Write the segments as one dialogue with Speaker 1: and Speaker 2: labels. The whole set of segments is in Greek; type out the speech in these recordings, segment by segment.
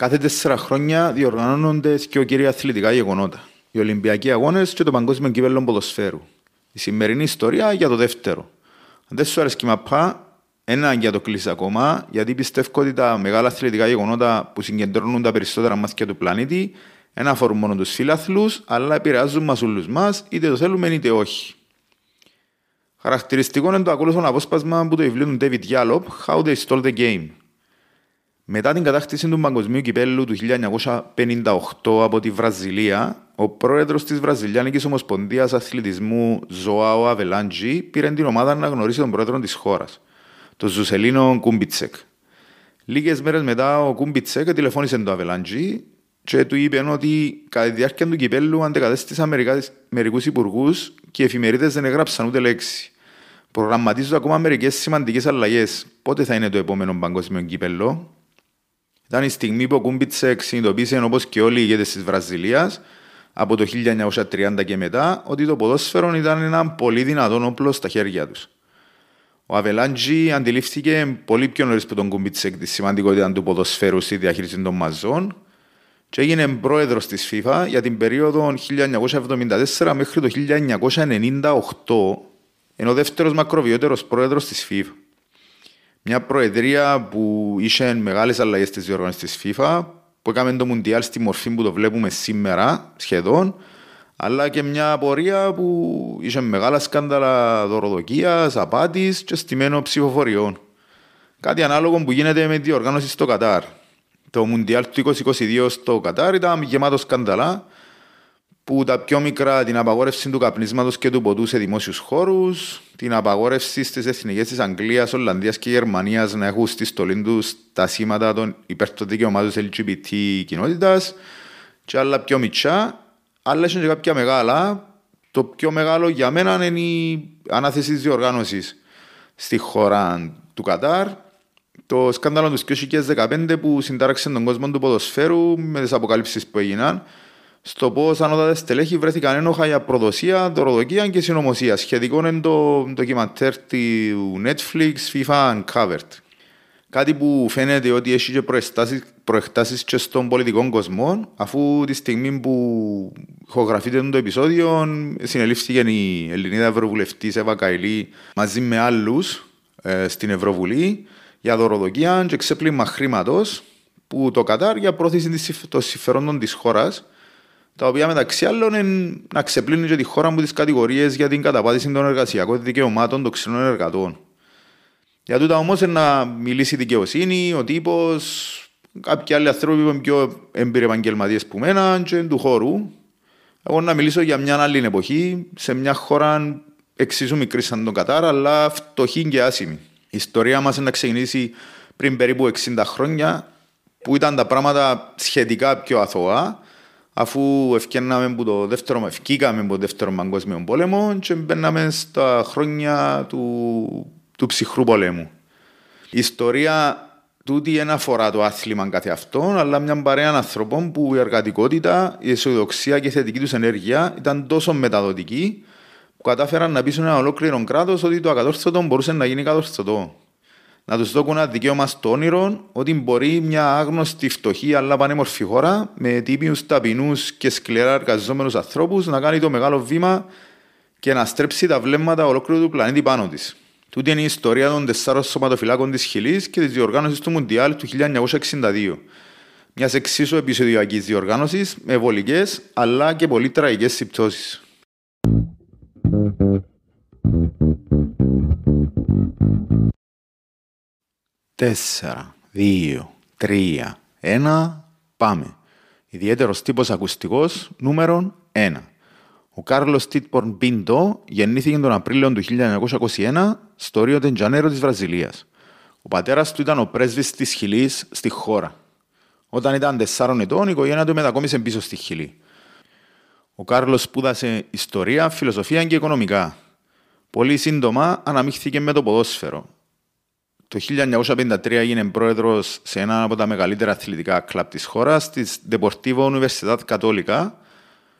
Speaker 1: Κάθε τέσσερα χρόνια διοργανώνονται και κύρια αθλητικά γεγονότα. Οι Ολυμπιακοί Αγώνες και το Παγκόσμιο Κύπελλο Ποδοσφαίρου. Η σημερινή ιστορία για το δεύτερο. Αν δεν σου αρέσει μαπά, ένα για το κλείσει ακόμα, γιατί πιστεύω ότι τα μεγάλα αθλητικά γεγονότα που συγκεντρώνουν τα περισσότερα μάτια του πλανήτη δεν αφορούν μόνο τους φίλαθλους, αλλά επηρεάζουν μα όλου μας, είτε το θέλουμε είτε όχι. Χαρακτηριστικό είναι το ακόλουθο απόσπασμα που το βιβλίο του David Yallop, How They Stole the Game. Μετά την κατάκτηση του Παγκοσμίου Κυπέλου του 1958 από τη Βραζιλία, ο πρόεδρος της Βραζιλιάνικης Ομοσπονδίας Αθλητισμού Ζωάο Αβελάντζη πήρε την ομάδα να γνωρίσει τον πρόεδρο της χώρας, τον Ζουσελίνο Κούμπιτσεκ. Λίγες μέρες μετά, ο Κούμπιτσεκ τηλεφώνησε τον Αβελάντζη και του είπε ότι κατά τη διάρκεια του κυπέλου αντικατέστησαν μερικούς υπουργούς και οι εφημερίδες δεν έγραψαν ούτε λέξη. Προγραμματίζονται ακόμα μερικές σημαντικές αλλαγές. Πότε θα είναι το επόμενο παγκόσμιο κύπελο. Ήταν η στιγμή που ο Κούμπιτσεκ συνειδητοποίησε όπως και όλοι οι ηγέτες της Βραζιλίας από το 1930 και μετά ότι το ποδόσφαιρο ήταν ένα πολύ δυνατό όπλο στα χέρια τους. Ο Αβελάντζη αντιλήφθηκε πολύ πιο νωρίς από τον Κούμπιτσεκ τη σημαντικότητα του ποδοσφαίρου στη διαχείριση των μαζών και έγινε πρόεδρος της FIFA για την περίοδο 1974 μέχρι το 1998, ενώ δεύτερος μακροβιότερος πρόεδρος της FIFA. Μια προεδρία που είχε μεγάλες αλλαγές στις διοργανώσεις της FIFA, που έκαμε το Μουντιάλ στη μορφή που το βλέπουμε σήμερα σχεδόν, αλλά και μια πορεία που είχε μεγάλα σκάνδαλα δωροδοκίας, απάτης και στημένο ψηφοφοριών. Κάτι ανάλογο που γίνεται με διοργάνωση στο Κατάρ. Το Μουντιάλ του 2022 στο Κατάρ ήταν γεμάτο σκανδαλά που τα πιο μικρά την απαγόρευση του καπνίσματος και του ποτού σε δημόσιους χώρους, την απαγόρευση στις εθνικές της Αγγλίας, Ολλανδίας και Γερμανίας να έχουν στη στολή τους τα σήματα των υπέρ των δικαιωμάτων της LGBT κοινότητας και άλλα πιο μικρά, αλλά είναι και κάποια μεγάλα. Το πιο μεγάλο για μένα είναι η ανάθεση της διοργάνωσης στη χώρα του Κατάρ, το σκάνδαλο του 2015 που συντάραξε τον κόσμο του ποδοσφαίρου με τις αποκαλύψεις που έγιναν στο πώ ανώτατες στελέχη βρέθηκαν ένοχα για προδοσία, δωροδοκία και συνωμοσία. Σχετικό είναι το ντοκιμαντέρ του Netflix FIFA Uncovered. Κάτι που φαίνεται ότι έχει και προεκτάσεις και στον πολιτικό κόσμο, αφού τη στιγμή που ηχογραφείται το επεισόδιο, συνελήφθηκε η Ελληνίδα Ευρωβουλευτής Εύα Καηλή μαζί με άλλους ε, στην Ευρωβουλή για δωροδοκία και ξέπλυμα χρήματος που το Κατάρ για πρόθεση των συμφερόντων της χώρας, τα οποία μεταξύ άλλων είναι να ξεπλύνει και τη χώρα μου τις κατηγορίες για την καταπάτηση των εργασιακών δικαιωμάτων των ξενών εργατών. Για τούτα όμως να μιλήσει η δικαιοσύνη, ο τύπος, κάποιοι άλλοι άνθρωποι που είναι πιο έμπειροι επαγγελματίε που μένα και του χώρου. Εγώ να μιλήσω για μια άλλη εποχή, σε μια χώρα εξίσου μικρή σαν τον Κατάρ, αλλά φτωχή και άσημη. Η ιστορία μας να ξεκινήσει πριν περίπου 60 χρόνια που ήταν τα πράγματα σχετικά πιο αθώα αφού ευκαιρνάμε από το δεύτερο, ευκήκαμε από το δεύτερο παγκόσμιο πόλεμο και μπαίναμε στα χρόνια του, του ψυχρού πολέμου. Η ιστορία τούτη δεν αφορά το άθλημα καθε αυτόν, αλλά μια παρέα ανθρώπων που η εργατικότητα, η αισιοδοξία και η θετική τους ενέργεια ήταν τόσο μεταδοτική που κατάφεραν να πείσουν ένα ολόκληρο κράτος ότι το ακατόρθωτο μπορούσε να γίνει κατόρθωτο. Να τους δώσουν ένα δικαίωμα στο όνειρο ότι μπορεί μια άγνωστη, φτωχή αλλά πανέμορφη χώρα με τύπιου ταπεινούς και σκληρά εργαζόμενους ανθρώπους να κάνει το μεγάλο βήμα και να στρέψει τα βλέμματα ολόκληρου του πλανήτη πάνω της. Τούτη είναι η ιστορία των τεσσάρων σωματοφυλάκων της Χιλής και της διοργάνωσης του Μουντιάλ του 1962. Μιας εξίσου επεισοδιακή διοργάνωσης με βολικές αλλά και πολύ τραγικές συμπτώσεις. Τέσσερα, δύο, τρία, ένα, πάμε. Ιδιαίτερος τύπος ακουστικός νούμερο 1. Ο Κάρλος Τίτπορν Πίντο γεννήθηκε τον Απρίλιο του 1921 στο Ρίο Τεντζανέρο της Βραζιλίας. Ο πατέρας του ήταν ο πρέσβης της Χιλής στη χώρα. Όταν ήταν 4 ετών, η οικογένεια του μετακόμισε πίσω στη Χιλή. Ο Κάρλος σπούδασε ιστορία, φιλοσοφία και οικονομικά. Πολύ σύντομα αναμίχθηκε με το ποδόσφαιρο. Το 1953 έγινε πρόεδρος σε ένα από τα μεγαλύτερα αθλητικά κλαμπ της χώρας, της Deportivo Universidad Católica,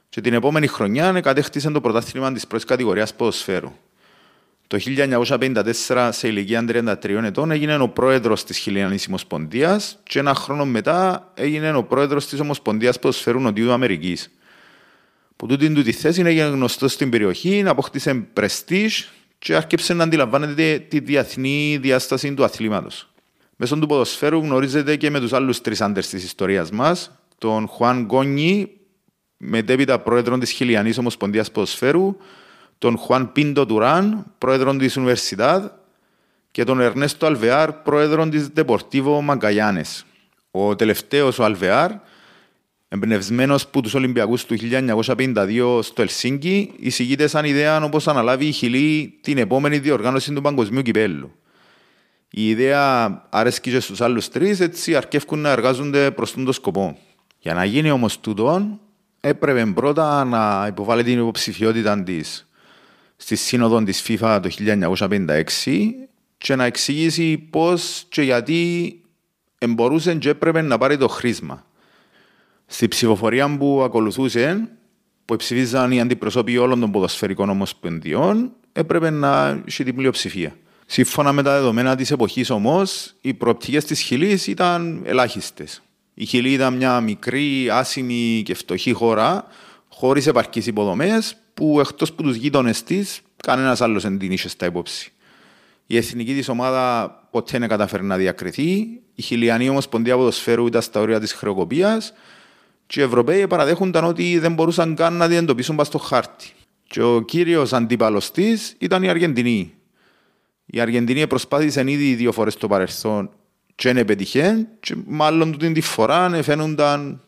Speaker 1: και την επόμενη χρονιά κατέκτησε το πρωτάθλημα της πρώτης κατηγορίας ποδοσφαίρου. Το 1954, σε ηλικία 33 ετών, έγινε ο πρόεδρος της Χιλιανής Ομοσπονδίας και ένα χρόνο μετά έγινε ο πρόεδρος της Ομοσπονδίας Ποδοσφαίρου Νοτιού Αμερικής. Που τούτη του τη θέση έγινε γνωστό στην περιοχή, απόκτησε πρεστή και άρχισε να αντιλαμβάνεται τη διεθνή διάσταση του αθλήματος. Μέσω του ποδοσφαίρου γνωρίζεται και με τους άλλους τρεις άντρες της ιστορίας μας, τον Χουάν Γκόνι, μετέπειτα πρόεδρο της Χιλιανής Ομοσπονδίας Ποδοσφαίρου, τον Χουάν Πίντο Τουράν, πρόεδρο της Ουνιβερσιτάδ, και τον Ερνέστο Αλβεάρ, πρόεδρο της Δεπορτίβο Μαγκαγιάνε. Ο τελευταίος, ο Αλβεάρ, εμπνευσμένος από τους Ολυμπιακούς του 1952 στο Ελσίνκι, εισηγείται σαν ιδέα όπως αναλάβει η Χιλή την επόμενη διοργάνωση του Παγκοσμίου Κυπέλου. Η ιδέα αρέσκει και στους άλλους τρεις, έτσι αρκεύκουν να εργάζονται προς τον σκοπό. Για να γίνει όμως τούτο, έπρεπε πρώτα να υποβάλει την υποψηφιότητα της στη σύνοδο της FIFA το 1956 και να εξηγήσει πώς και γιατί μπορούσε και έπρεπε να πάρει το χρήσμα. Στη ψηφοφορία που ακολουθούσε, που ψηφίζαν οι αντιπροσώποι όλων των ποδοσφαιρικών ομοσπονδιών, έπρεπε να έχει την πλειοψηφία. Σύμφωνα με τα δεδομένα της εποχής όμως, οι προοπτικές της Χιλής ήταν ελάχιστες. Η Χιλή ήταν μια μικρή, άσημη και φτωχή χώρα, χωρίς επαρκείς υποδομές, που εκτός από τους γείτονες της, κανένας άλλος δεν την είχε στα υπόψη. Η εθνική της ομάδα ποτέ δεν καταφέρει να διακριθεί. Η Χιλιανή Ομοσπονδία Ποδοσφαίρου ήταν στα όρια της χρεοκοπίας και οι Ευρωπαίοι παραδέχονταν ότι δεν μπορούσαν καν να διεντοπίσουν πας στο χάρτη. Και ο κύριος αντίπαλο τη ήταν η Αργεντινή. Η Αργεντινή προσπάθησε ήδη δύο φορές στο παρελθόν και δεν πετυχέ, και μάλλον την τη φορά φαίνονταν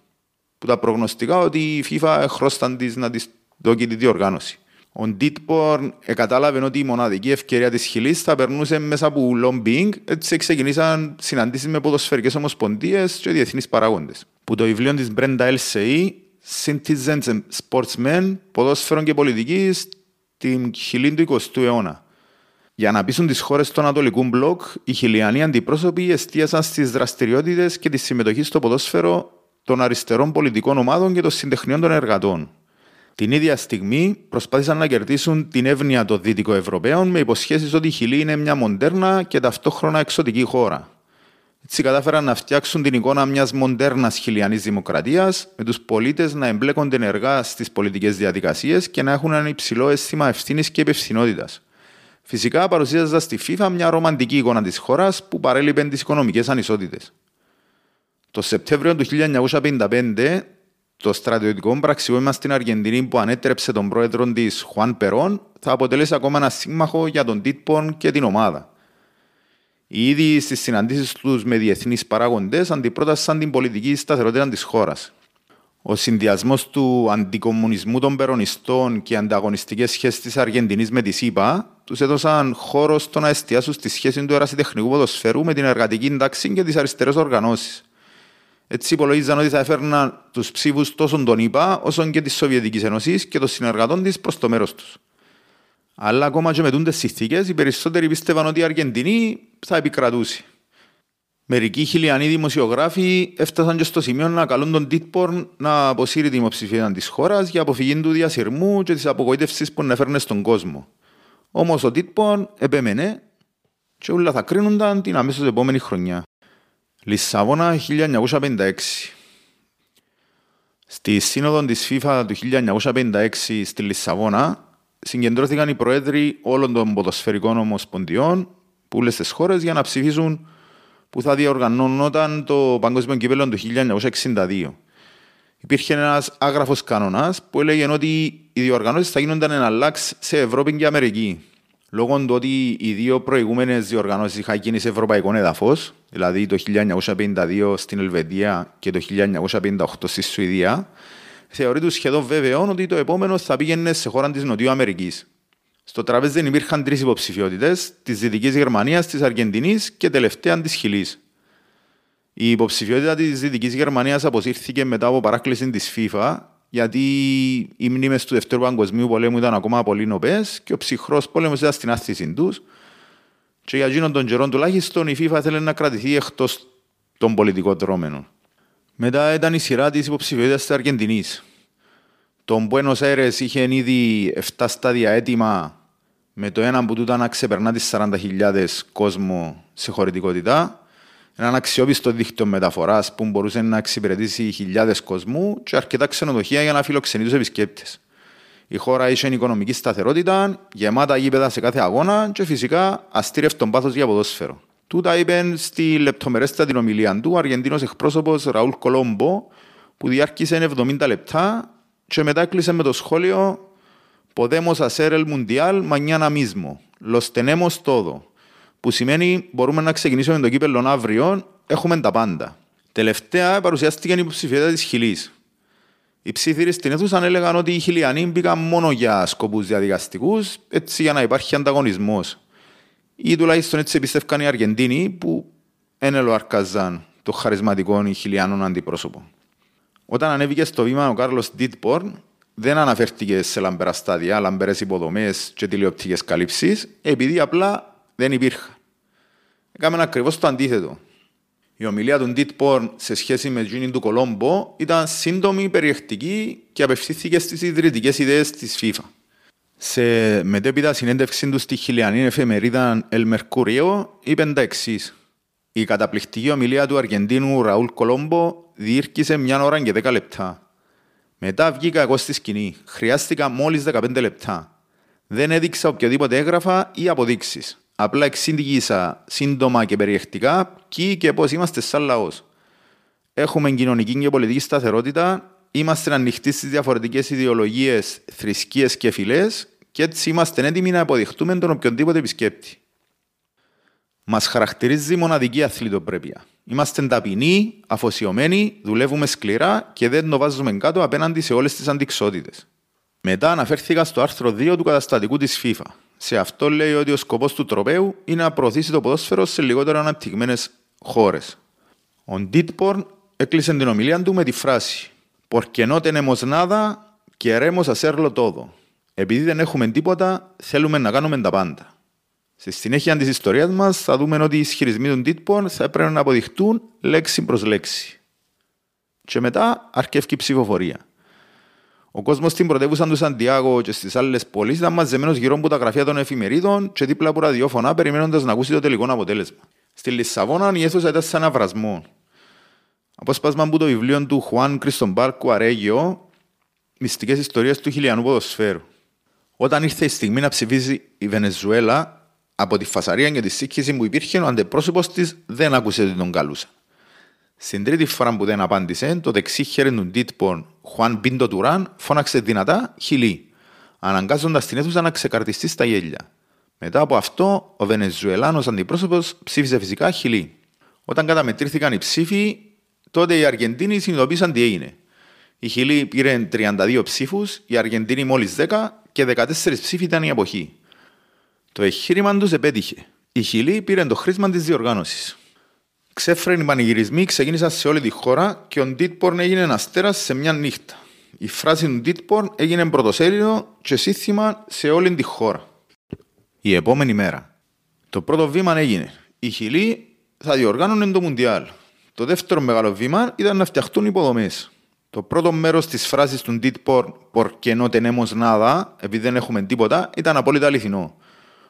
Speaker 1: που τα προγνωστικά ότι η FIFA χρώσταν της να της δώσει τη διοργάνωση. Ο Ντίτπορν κατάλαβε ότι η μοναδική ευκαιρία της Χιλής θα περνούσε μέσα από lobbying, έτσι ξεκινήσαν συναντήσεις με ποδοσφαιρικές ομοσπονδίες και διεθνείς παράγοντε. Που το βιβλίο της Brenda LCE, Citizens and Sportsmen, Ποδόσφαιρων και Πολιτικής, στην Χιλή του 20ου αιώνα. Για να πείσουν τις χώρες του Ανατολικού Μπλοκ, οι χιλιανοί αντιπρόσωποι εστίασαν στις δραστηριότητες και τη συμμετοχή στο ποδόσφαιρο των αριστερών πολιτικών ομάδων και των συντεχνιών των εργατών. Την ίδια στιγμή προσπάθησαν να κερδίσουν την εύνοια των Δυτικοευρωπαίων με υποσχέσεις ότι η Χιλή είναι μια μοντέρνα και ταυτόχρονα εξωτική χώρα. Έτσι κατάφεραν να φτιάξουν την εικόνα μιας μοντέρνας χιλιανής δημοκρατίας, με τους πολίτες να εμπλέκονται ενεργά στις πολιτικές διαδικασίες και να έχουν ένα υψηλό αίσθημα ευθύνης και υπευθυνότητας. Φυσικά παρουσίαζα στη FIFA μια ρομαντική εικόνα της χώρας που παρέλειπε τις οικονομικές ανισότητες. Το Σεπτέμβριο του 1955, το στρατιωτικό πραξιούμα στην Αργεντινή που ανέτρεψε τον πρόεδρο της Χουάν Περόν θα αποτελέσει ακόμα ένα σύμμαχο για τον Τίτπον και την ομάδα. Ήδη στις συναντήσεις τους με διεθνείς παράγοντες αντιπρότασαν την πολιτική σταθερότητα της χώρας. Ο συνδυασμός του αντικομουνισμού των περονιστών και ανταγωνιστικές σχέσεις της Αργεντινής με τη ΣΥΠΑ τους έδωσαν χώρο στο να εστιάσουν στη σχέση του ερασιτεχνικού ποδοσφαίρου με την εργατική τάξη και τις αριστερές οργανώσεις. Έτσι υπολογίζαν ότι θα έφερναν τους ψήφους τόσο των ΗΠΑ όσο και της Σοβιετικής Ένωσης και των συνεργατών της προς το μέρος τους. Αλλά ακόμα και με τούντες συνθήκες, οι περισσότεροι πίστευαν ότι η Αργεντινή θα επικρατούσει. Μερικοί χιλιανοί δημοσιογράφοι έφτασαν και στο σημείο να καλούν τον Τίτπορν να αποσύρει την υποψηφία της χώρας για αποφυγή του διασυρμού και της απογοήτευσης που έφερνε στον κόσμο. Όμως ο Τίτπορν επέμενε και όλα θα κρίνονταν την αμέσως επόμενη χρονιά. Λισαβόνα 1956 Στη σύνοδο της FIFA του 1956 στη Λισαβόνα συγκεντρώθηκαν οι προέδροι όλων των ποδοσφαιρικών ομοσπονδιών που όλες τις χώρες για να ψηφίσουν που θα διοργανώνονταν το Παγκόσμιο Κύπελλο του 1962. Υπήρχε ένας άγραφος κανόνα που έλεγε ότι οι διοργανώσεις θα γίνονταν εναλλάξ σε Ευρώπη και Αμερική. Λόγω του ότι οι δύο προηγούμενες διοργανώσεις είχαν γίνει σε ευρωπαϊκό έδαφος, δηλαδή το 1952 στην Ελβετία και το 1958 στη Σουηδία, θεωρείται σχεδόν βέβαιο ότι το επόμενο θα πήγαινε σε χώρα της Νοτιού Αμερικής. Στο τραπέζι δεν υπήρχαν τρεις υποψηφιότητες, της Δυτικής Γερμανίας, της Αργεντινής και τελευταία της Χιλής. Η υποψηφιότητα της Δυτικής Γερμανίας αποσύρθηκε μετά από παράκληση της FIFA, γιατί οι μνήμες του Δευτέρου Παγκοσμίου Πολέμου ήταν ακόμα πολύ νοπές και ο ψυχρός πόλεμος ήταν στην άθηση τους. Και για εκείνον τον καιρό τουλάχιστον η FIFA θέλει να κρατηθεί εκτός των πολιτικών δρόμενων. Μετά ήταν η σειρά της υποψηφιότητας της Αργεντινής. Το Buenos Aires είχε ήδη 7 στάδια έτοιμα με το ένα που τούτα να ξεπερνά τις 40.000 κόσμο σε χωρητικότητα, έναν αξιόπιστο δίκτυο μεταφοράς που μπορούσε να εξυπηρετήσει χιλιάδες κόσμου και αρκετά ξενοδοχεία για να φιλοξενεί του επισκέπτες. Η χώρα είχε οικονομική σταθερότητα, γεμάτα γήπεδα σε κάθε αγώνα και φυσικά αστήρευτον πάθος για ποδόσφαιρο. Τούτα είπε στη λεπτομερέστατη ομιλία του ο Αργεντίνος εκπρόσωπος Ραούλ Κολόμπο, που διάρκησε 70 λεπτά και μετά έκλεισε με το σχόλιο Podemos hacer el mundial mañana mismo. Los tenemos todo. Που σημαίνει μπορούμε να ξεκινήσουμε το κύπελο αύριο, έχουμε τα πάντα. Τελευταία παρουσιάστηκε η υποψηφιότητα της Χιλής. Οι ψήφιροι στην αίθουσα έλεγαν ότι οι Χιλιανοί μπήκαν μόνο για σκοπούς διαδικαστικούς, έτσι για να υπάρχει ανταγωνισμός. Ή τουλάχιστον έτσι πιστεύκαν οι Αργεντίνοι που ενελοαρκαζαν το χαρισματικό Χιλιανών αντιπρόσωπο. Όταν ανέβηκε στο βήμα ο Κάρλος Ντίτπορν, δεν αναφέρθηκε σε λαμπερά στάδια, λαμπερές υποδομές και τηλεοπτικές καλύψεις, επειδή απλά δεν υπήρχαν. Έκαμε ακριβώς το αντίθετο. Η ομιλία του Ντίτ Πόρν σε σχέση με την του Κολόμπο ήταν σύντομη, περιεκτική και απευθύνθηκε στις ιδρυτικές ιδέες της FIFA. Σε μετέπειτα συνέντευξή του στη χιλιανή εφημερίδα El Mercurio είπε τα εξή. Η καταπληκτική ομιλία του Αργεντίνου Ραούλ Κολόμπο διήρκησε μια ώρα και 10 λεπτά. Μετά βγήκα εγώ στη σκηνή. Χρειάστηκα μόλις 15 λεπτά. Δεν έδειξα οποιοδήποτε έγγραφα ή αποδείξεις. Απλά εξήγησα σύντομα και περιεκτικά ποιοι και πώς είμαστε σαν λαός. Έχουμε κοινωνική και πολιτική σταθερότητα, είμαστε ανοιχτοί στις διαφορετικές ιδεολογίες, θρησκείες και φυλές και έτσι είμαστε έτοιμοι να αποδειχτούμε τον οποιονδήποτε επισκέπτη. Μας χαρακτηρίζει μοναδική αθλητοπρέπεια. Είμαστε ταπεινοί, αφοσιωμένοι, δουλεύουμε σκληρά και δεν το βάζουμε κάτω απέναντι σε όλες τις αντικσότητες. Μετά αναφέρθηκα στο άρθρο 2 του καταστατικού της FIFA. Σε αυτό λέει ότι ο σκοπός του τροπέου είναι να προωθήσει το ποδόσφαιρο σε λιγότερο αναπτυγμένες χώρες. Ο Ντίτπορν έκλεισε την ομιλία του με τη φράση Porque no tenemos nada, queremos hacerlo todo. Επειδή δεν έχουμε τίποτα, θέλουμε να κάνουμε τα πάντα. Στη συνέχεια της ιστορίας μας θα δούμε ότι οι ισχυρισμοί του Ντίτπορν θα έπρεπε να αποδειχτούν λέξη προς λέξη. Και μετά αρκεύει η ψηφοφορία. Ο κόσμος στην πρωτεύουσα του Σαντιάγο και στις άλλες πόλεις ήταν μαζεμένος γύρω από τα γραφεία των εφημερίδων και δίπλα από ραδιόφωνα, περιμένοντας να ακούσει το τελικό αποτέλεσμα. Στη Λισαβόνα η αίθουσα ήταν σαν αυρασμό. Απόσπασμα από το βιβλίο του Χουάν Κριστομπάρκου Αρέγιο, Μυστικές ιστορίες του χιλιανού ποδοσφαίρου. Όταν ήρθε η στιγμή να ψηφίσει η Βενεζουέλα, από τη φασαρία και τη σύγχυση που υπήρχε, ο αντιπρόσωπος της δεν άκουσε ότι τον καλούσε. Στην τρίτη φορά που δεν απάντησε, το δεξί χέρι του Ντίτπορν Χουάν Πίντο Τουράν φώναξε δυνατά χιλί, αναγκάζοντας την αίθουσα να ξεκαρτιστεί στα γέλια. Μετά από αυτό, ο Βενεζουελάνος αντιπρόσωπος ψήφισε φυσικά χιλί. Όταν καταμετρήθηκαν οι ψήφοι, τότε οι Αργεντίνοι συνειδητοποίησαν τι έγινε. Η Χιλή πήρε 32 ψήφους, η Αργεντίνη μόλις 10 και 14 ψήφοι ήταν η αποχή. Το εγχείρημα τους επέτυχε. Η Χιλή πήρε το χρήσμα της διοργάνωσης. Ξέφρενοι πανηγυρισμοί ξεκίνησαν σε όλη τη χώρα και ο Ντίτπορν έγινε ένας αστέρα σε μια νύχτα. Η φράση του Ντίτπορν έγινε πρωτοσέλιδο και σύνθημα σε όλη τη χώρα. Η επόμενη μέρα. Το πρώτο βήμα έγινε. Οι Χιλοί θα διοργάνωνε το Μουντιάλ. Το δεύτερο μεγάλο βήμα ήταν να φτιαχτούν υποδομές. Το πρώτο μέρος της φράσης του Ντίτπορν, Porque no tenemos nada, επειδή δεν έχουμε τίποτα, ήταν απόλυτα αληθινό.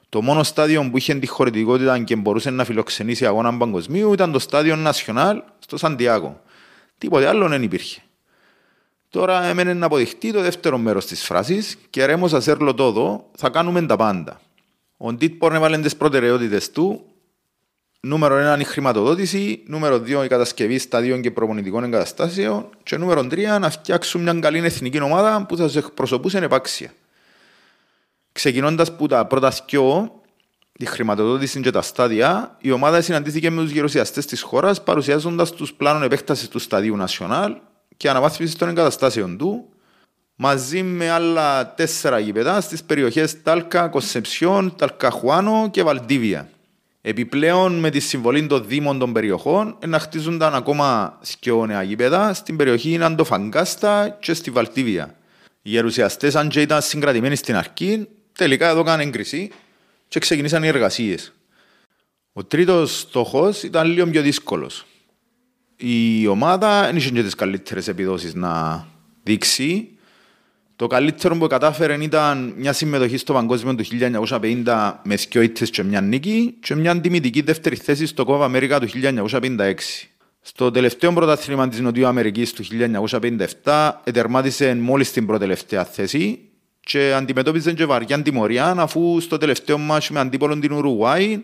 Speaker 1: Το μόνο στάδιο που είχε τη χωρητικότητα και μπορούσε να φιλοξενήσει αγώνα παγκοσμίου ήταν το στάδιο Νασιονάλ στο Σαντιάκο. Τίποτε άλλο δεν υπήρχε. Τώρα έμενε να αποδειχτεί το δεύτερο μέρος της φράσης και ρέμο ασέρλο τόδο, θα κάνουμε τα πάντα. Ο Ντίτπορν έβαλε τις προτεραιότητες του. Νούμερο 1 η χρηματοδότηση, νούμερο 2 η κατασκευή σταδίων και προπονητικών εγκαταστάσεων και νούμερο 3 να φτιάξουν μια καλή εθνική ομάδα που θα του εκπροσωπούσε επάξια. Ξεκινώντας από τα πρώτα σκιό, τη χρηματοδότηση και τα στάδια, η ομάδα συναντήθηκε με τους γερουσιαστές της χώρας, παρουσιάζοντας τους πλάνων επέκτασης του σταδίου National και αναβάθμισης των εγκαταστάσεων του, μαζί με άλλα τέσσερα γήπεδα στις περιοχές Τάλκα, Κοσεψιόν, Ταλκαχουάνο και Βαλντίβια. Επιπλέον, με τη συμβολή των δήμων των περιοχών, να χτίζονταν ακόμα σκιό νέα γήπεδα στην περιοχή Αντοφαγκάστα και στη Βαλτίβια. Οι γερουσιαστές, αν και ήταν συγκρατημένοι στην αρχή, τελικά εδώ έκανε έγκριση και ξεκινήσαν οι εργασίες. Ο τρίτος στόχος ήταν λίγο πιο δύσκολος. Η ομάδα δεν είχε τις καλύτερες επιδόσεις να δείξει. Το καλύτερο που κατάφερε ήταν μια συμμετοχή στο παγκόσμιο του 1950 με δυο ήττες και μια νίκη και μια τιμητική δεύτερη θέση στο Κόβα Αμέρικα του 1956. Στο τελευταίο πρωτάθλημα της Νοτιού Αμερικής του 1957 ετερμάτισε μόλις την προτελευταία θέση και αντιμετώπιζε και βαριά τιμωρία αφού στο τελευταίο μάτς με αντίπολον την Ουρουάη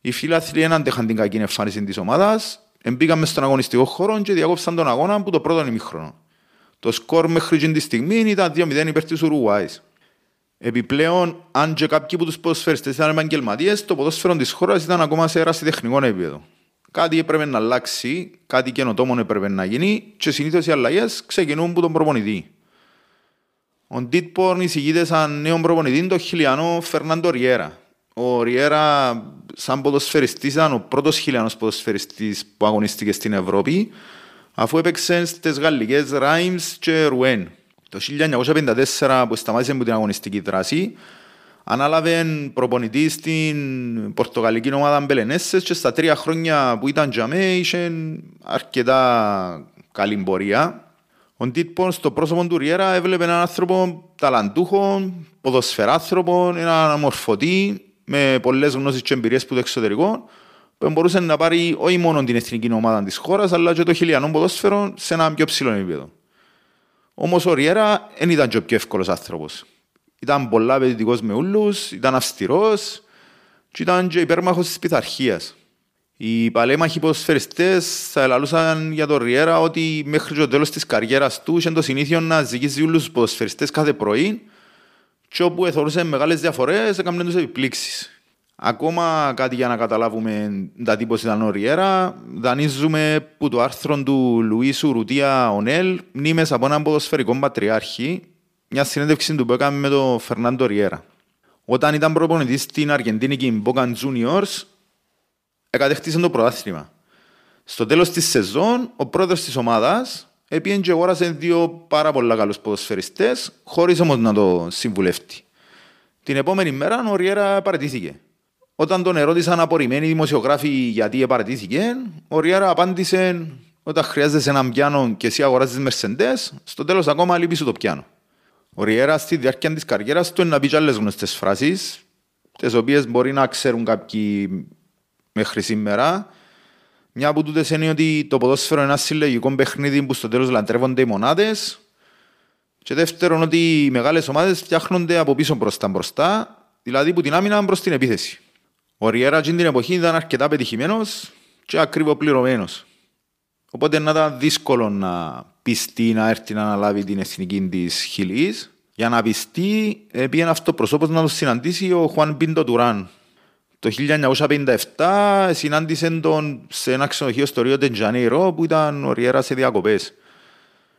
Speaker 1: οι φίλαθλοι δεν αντέχαν την κακή εμφάνιση της ομάδας, μπήκαν στον αγωνιστικό χώρο και διακόψαν τον αγώνα που το πρώτο ημίχρονο. Το σκορ μέχρι τη στιγμή ήταν 2-0 υπέρ της Ουρουάης. Επιπλέον, αν και κάποιοι από τους ποδοσφαιριστές ήταν επαγγελματίες, το ποδόσφαιρο της χώρας ήταν ακόμα σε ερασιτεχνικό επίπεδο. Κάτι έπρεπε να αλλάξει, κάτι καινοτόμο έπρεπε να γίνει και συνήθως οι αλλαγές ξεκινούν από τον προπονητή. Ο Ντίτπορν εισηγείται σαν νέο προπονητή τον χιλιανό Φερνάντο Ριέρα. Ο Ριέρα, σαν ποδοσφαιριστής, ήταν ο πρώτος χιλιανός ποδοσφαιριστής που αγωνίστηκε στην Ευρώπη, αφού έπαιξε στις γαλλικές Ράιμς και Ρουέν. Το 1954 που σταμάτησε με την αγωνιστική δράση, ανάλαβε προπονητή στην πορτογαλική ομάδα Μπελενέσσες και στα τρία χρόνια που ήταν για μέ είχε αρκετά καλή πορεία. Ο Ντίτπον στο πρόσωπο του Ριέρα έβλεπε έναν άνθρωπο ταλαντούχο, ποδοσφαιράνθρωπο, έναν αμορφωτή, με πολλές γνώσεις και εμπειρίες που το εξωτερικό, που μπορούσε να πάρει όχι μόνο την εθνική ομάδα της χώρας, αλλά και το χιλιανό ποδόσφαιρο σε ένα πιο ψηλό επίπεδο. Όμως ο Ριέρα δεν ήταν και ο πιο εύκολος άνθρωπος. Ήταν πολλά απαιτητικός με όλου, ήταν αυστηρός και ήταν και υπέρμαχος της πειθαρχίας. Οι παλέμαχοι ποδοσφαιριστές θα ελαλούσαν για τον Ριέρα ότι μέχρι το τέλος της καριέρας του είχε το συνήθειο να ζυγίζει όλου του ποδοσφαιριστές κάθε πρωί και όπου εθωρούσε μεγάλες διαφορές έκαναν τους επιπλήξεις. Ακόμα κάτι για να καταλάβουμε τα τύπος ήταν ο Ριέρα, δανείζουμε που το άρθρο του Λουίσου Ρουτία Ονέλ μνήμες από έναν ποδοσφαιρικό πατριάρχη, μια συνέντευξη του που έκαμε με τον Φερνάντο Ριέρα. Όταν ήταν προπονητής στην Αργεντίνικη Boca Juniors, εκατέχτησε το πρωτάθλημα. Στο τέλος της σεζόν, ο πρόεδρος της ομάδας Επίεν και αγόρασε δύο πάρα πολλά καλούς ποδοσφαιριστές, χωρίς όμως να το συμβουλεύει. Την επόμενη μέρα ο Ριέρα παρατήθηκε. Όταν τον ερώτησαν απορριμμένοι δημοσιογράφοι γιατί παρατήθηκε, ο Ριέρα απάντησε όταν χρειάζεσαι έναν πιάνο και εσύ αγοράζεις μερσεντές, στο τέλος ακόμα λείπει σου το πιάνο. Ο Ριέρα στη διάρκεια της καριέρας του να πει και άλλες γνωστές φράσεις, τις οποίες μπορεί να ξέρουν κάποιοι μέχρι σήμερα, μια από τούτες είναι ότι το ποδόσφαιρο είναι ένα συλλογικό παιχνίδι που στο τέλος λαντρεύονται οι μονάδες και δεύτερον ότι οι μεγάλες ομάδες φτιάχνονται από πίσω μπροστά μπροστά, δηλαδή που την άμυνα προς την επίθεση. Ο Ριέρα την εποχή ήταν αρκετά πετυχημένος και ακριβό πληρωμένος. Οπότε να ήταν δύσκολο να πιστεί να έρθει να αναλάβει την εθνική της Χιλή. Για να πιστεί, πήγαινε αυτό προσώπος να το συναντήσει ο Χουάν Πίντο Τουράν, το 1957 συνάντησε τον σε ένα ξενοδοχείο στο Ρίο Τεντζανίρο που ήταν ο Ριέρας σε διακοπές.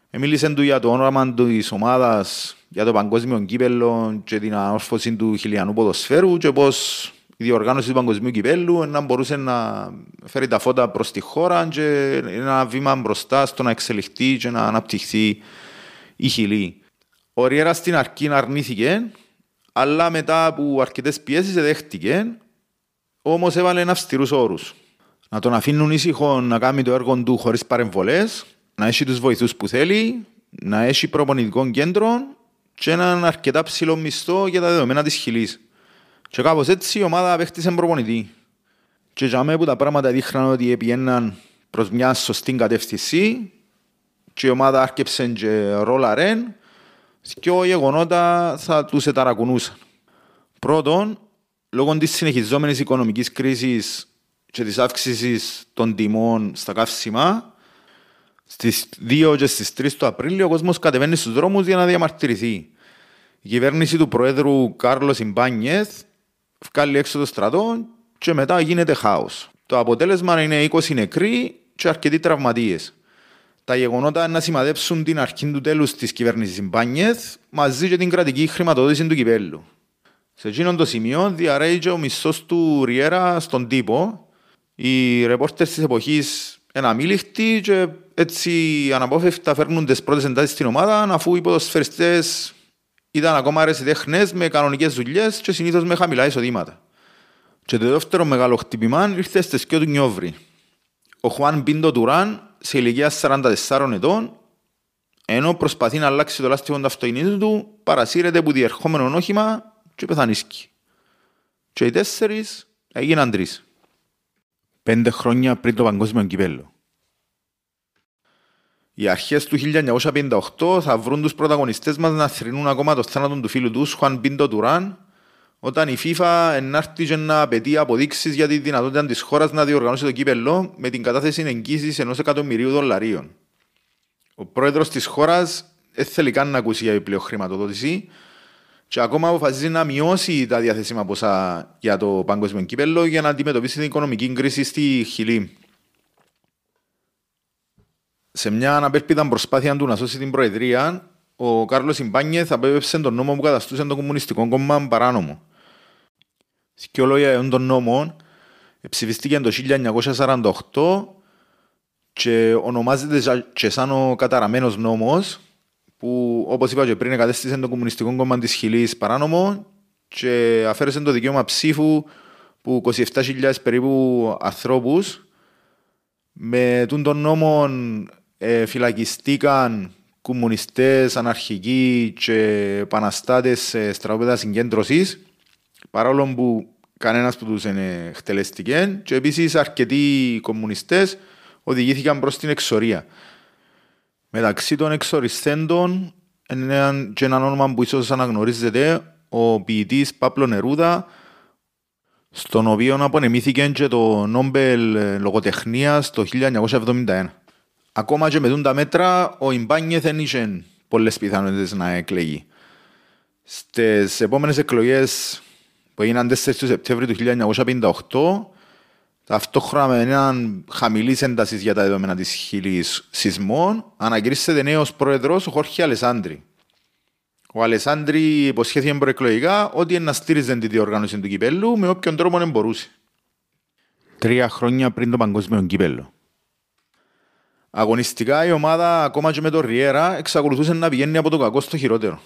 Speaker 1: Μίλησε του για το όνομα της ομάδας, για το παγκόσμιο κύπελο και την ανόρφωση του χιλιανού ποδοσφαίρου και πώς η διοργάνωση του παγκοσμίου κυπέλου να μπορούσε να φέρει τα φώτα προς τη χώρα και ένα βήμα μπροστά στο να εξελιχθεί και να αναπτυχθεί η χιλή. Ο Ριέρα στην αρχή αρνήθηκε, αλλά μετά από αρκετές πιέσεις δέχτηκε Όμως έβαλε αυστηρούς όρους. Να τον αφήνουν ήσυχο να κάνει το έργο του χωρίς παρεμβολές, να έχει τους βοηθούς που θέλει, να έχει προπονητικό κέντρο και έναν αρκετά ψηλό μισθό για τα δεδομένα της χιλής. Και κάπως έτσι η ομάδα απέκτησε προπονητή. Και για μένα που τα πράγματα δείχναν ότι επιέναν προς μια σωστή κατεύθυνση και η ομάδα άρκεψε και ρόλαρεν και ο γεγονότα θα τους εταρακουνούσαν. Πρώτον, λόγω της συνεχιζόμενης οικονομικής κρίσης και της αύξησης των τιμών στα καύσιμα, στις 2 και στις 3 του Απρίλιο ο κόσμος κατεβαίνει στους δρόμους για να διαμαρτυρηθεί. Η κυβέρνηση του Προέδρου Κάρλος Ιμπάνιεθ βγάλει έξω το στρατό και μετά γίνεται χάος. Το αποτέλεσμα είναι 20 νεκροί και αρκετοί τραυματίες. Τα γεγονότα να σημαδέψουν την αρχή του τέλους της κυβέρνησης Ιμπάνιεθ μαζί και την κρατική χρηματοδότηση του κυπέλου. Σε εκείνον το σημείο διαρρέει και ο μισθός του Ριέρα στον τύπο. Οι ρεπόρτερ της εποχής είναι αμήλικτοι και έτσι αναπόφευκτα φέρνουν τις πρώτες εντάσεις στην ομάδα αφού οι ποδοσφαιριστές ήταν ακόμα αρεσιτέχνες με κανονικές δουλειές και συνήθως με χαμηλά εισοδήματα. Και το δεύτερο μεγάλο χτυπημά ήρθε στις σκιό του Νιόβρη. Ο Χουάν Πίντο Τουράν, σε ηλικία 44 ετών, ενώ προσπαθεί να αλλάξει το λάστιχο του αυτοκινήτου του, παρασύρεται από διερχόμενο όχημα και πεθανίσκει. Και οι τέσσερις έγιναν τρεις. Πέντε χρόνια πριν το παγκόσμιο κυπέλο. Οι αρχές του 1958 θα βρουν τους πρωταγωνιστές μας να θρυνούν ακόμα το θάνατο του φίλου τους, Χουάν Πίντο Τουράν, όταν η FIFA ενάρτηκε να απαιτεί αποδείξεις για τη δυνατότητα της χώρας να διοργανώσει το κύπελο με την κατάθεση εγγύησης ενός εκατομμυρίου δολαρίων. Ο πρόεδρος της χώρας δεν θέλει καν να ακούσει για επιπλέον χρηματοδότηση και ακόμα αποφασίζει να μειώσει τα διαθέσιμα ποσά για το παγκόσμιο κύπελο για να αντιμετωπίσει την οικονομική κρίση στη Χιλή. Σε μια αναπέρπιδα προσπάθεια του να σώσει την Προεδρία, ο Κάρλος Ιμπάνιε θα απέβευσε τον νόμο που καταστούσε το Κομμουνιστικό Κόμμα παράνομο. Και λόγια τον νόμο ψηφιστήκε το 1948 και ονομάζεται και σαν ο καταραμένος νόμος που όπως είπα και πριν κατέστησε το Κομμουνιστικό Κόμμα της Χιλής παράνομο και αφαίρεσε το δικαίωμα ψήφου που 27.000 περίπου ανθρώπους με τον νόμο ε, φυλακιστήκαν κομμουνιστές, αναρχικοί και επαναστάτες σε στρατόπεδα συγκέντρωσης παρόλο που κανένας που τους είναι χτελεστικέ και επίσης αρκετοί κομμουνιστές οδηγήθηκαν προς την εξορία. Μεταξύ των εξοριστέντων είναι και ένα όνομα που ίσως αναγνωρίζετε ο ποιητής Πάπλο Νερούδα στον οποίο απονεμήθηκε και το Νόμπελ Λογοτεχνίας το 1971. Ακόμα και με τα μέτρα, ο Ιμπάνιε δεν είχε πολλές πιθανότητες να εκλεγεί. Στις επόμενες εκλογές που έγιναν 4 Σεπτέμβρη του 1958, ταυτόχρονα με έναν χαμηλής έντασης για τα δεδομένα της χιλή σεισμών, ανακηρύσσεται νέος πρόεδρος ο Χόρχη Αλεσάνδρη. Ο Αλεσάνδρη υποσχέθηκε προεκλογικά ότι να στήριζε τη διοργάνωση του κυπέλου με όποιον τρόπο δεν μπορούσε. Τρία χρόνια πριν το παγκόσμιο κυπέλο. Αγωνιστικά η ομάδα, ακόμα και με το Ριέρα, εξακολουθούσε να πηγαίνει από το κακό στο χειρότερο.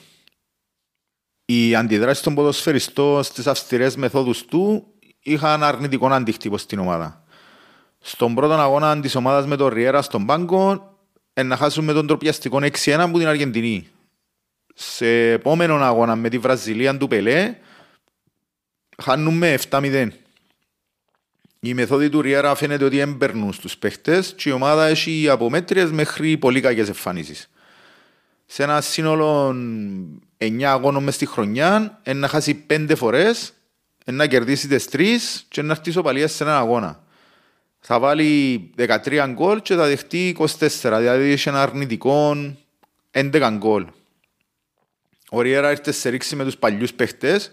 Speaker 1: Οι αντιδράσει των ποδοσφαιριστών στις αυστηρές μεθόδους του είχαν αρνητικό αντίκτυπο στην ομάδα. Στον πρώτο αγώνα της ομάδας με το Ριέρα στον Πάγκο, να χάσουμε τον τροπιαστικό 6-1 από την Αργεντινή. Σε επόμενο αγώνα με τη Βραζιλία του Πελέ, χάνουμε 7-0. Η μεθόδη του Ριέρα φαίνεται ότι έμπαιρνουν στους παίχτες και η ομάδα έχει από μέτριες μέχρι πολύ κακές εμφανίσεις. Σε ένα σύνολο 9 αγώνων μες στη χρονιά, να χάσει 5 φορές, να κερδίσει τις 3 και να έρθει σοπαλία σε ένα αγώνα. Θα βάλει 13 γκολ και θα δεχτεί 24, δηλαδή έχει ένα αρνητικό 11 γκολ. Ο Ριέρα ήρθε σε ρίξη με τους παλιούς παίχτες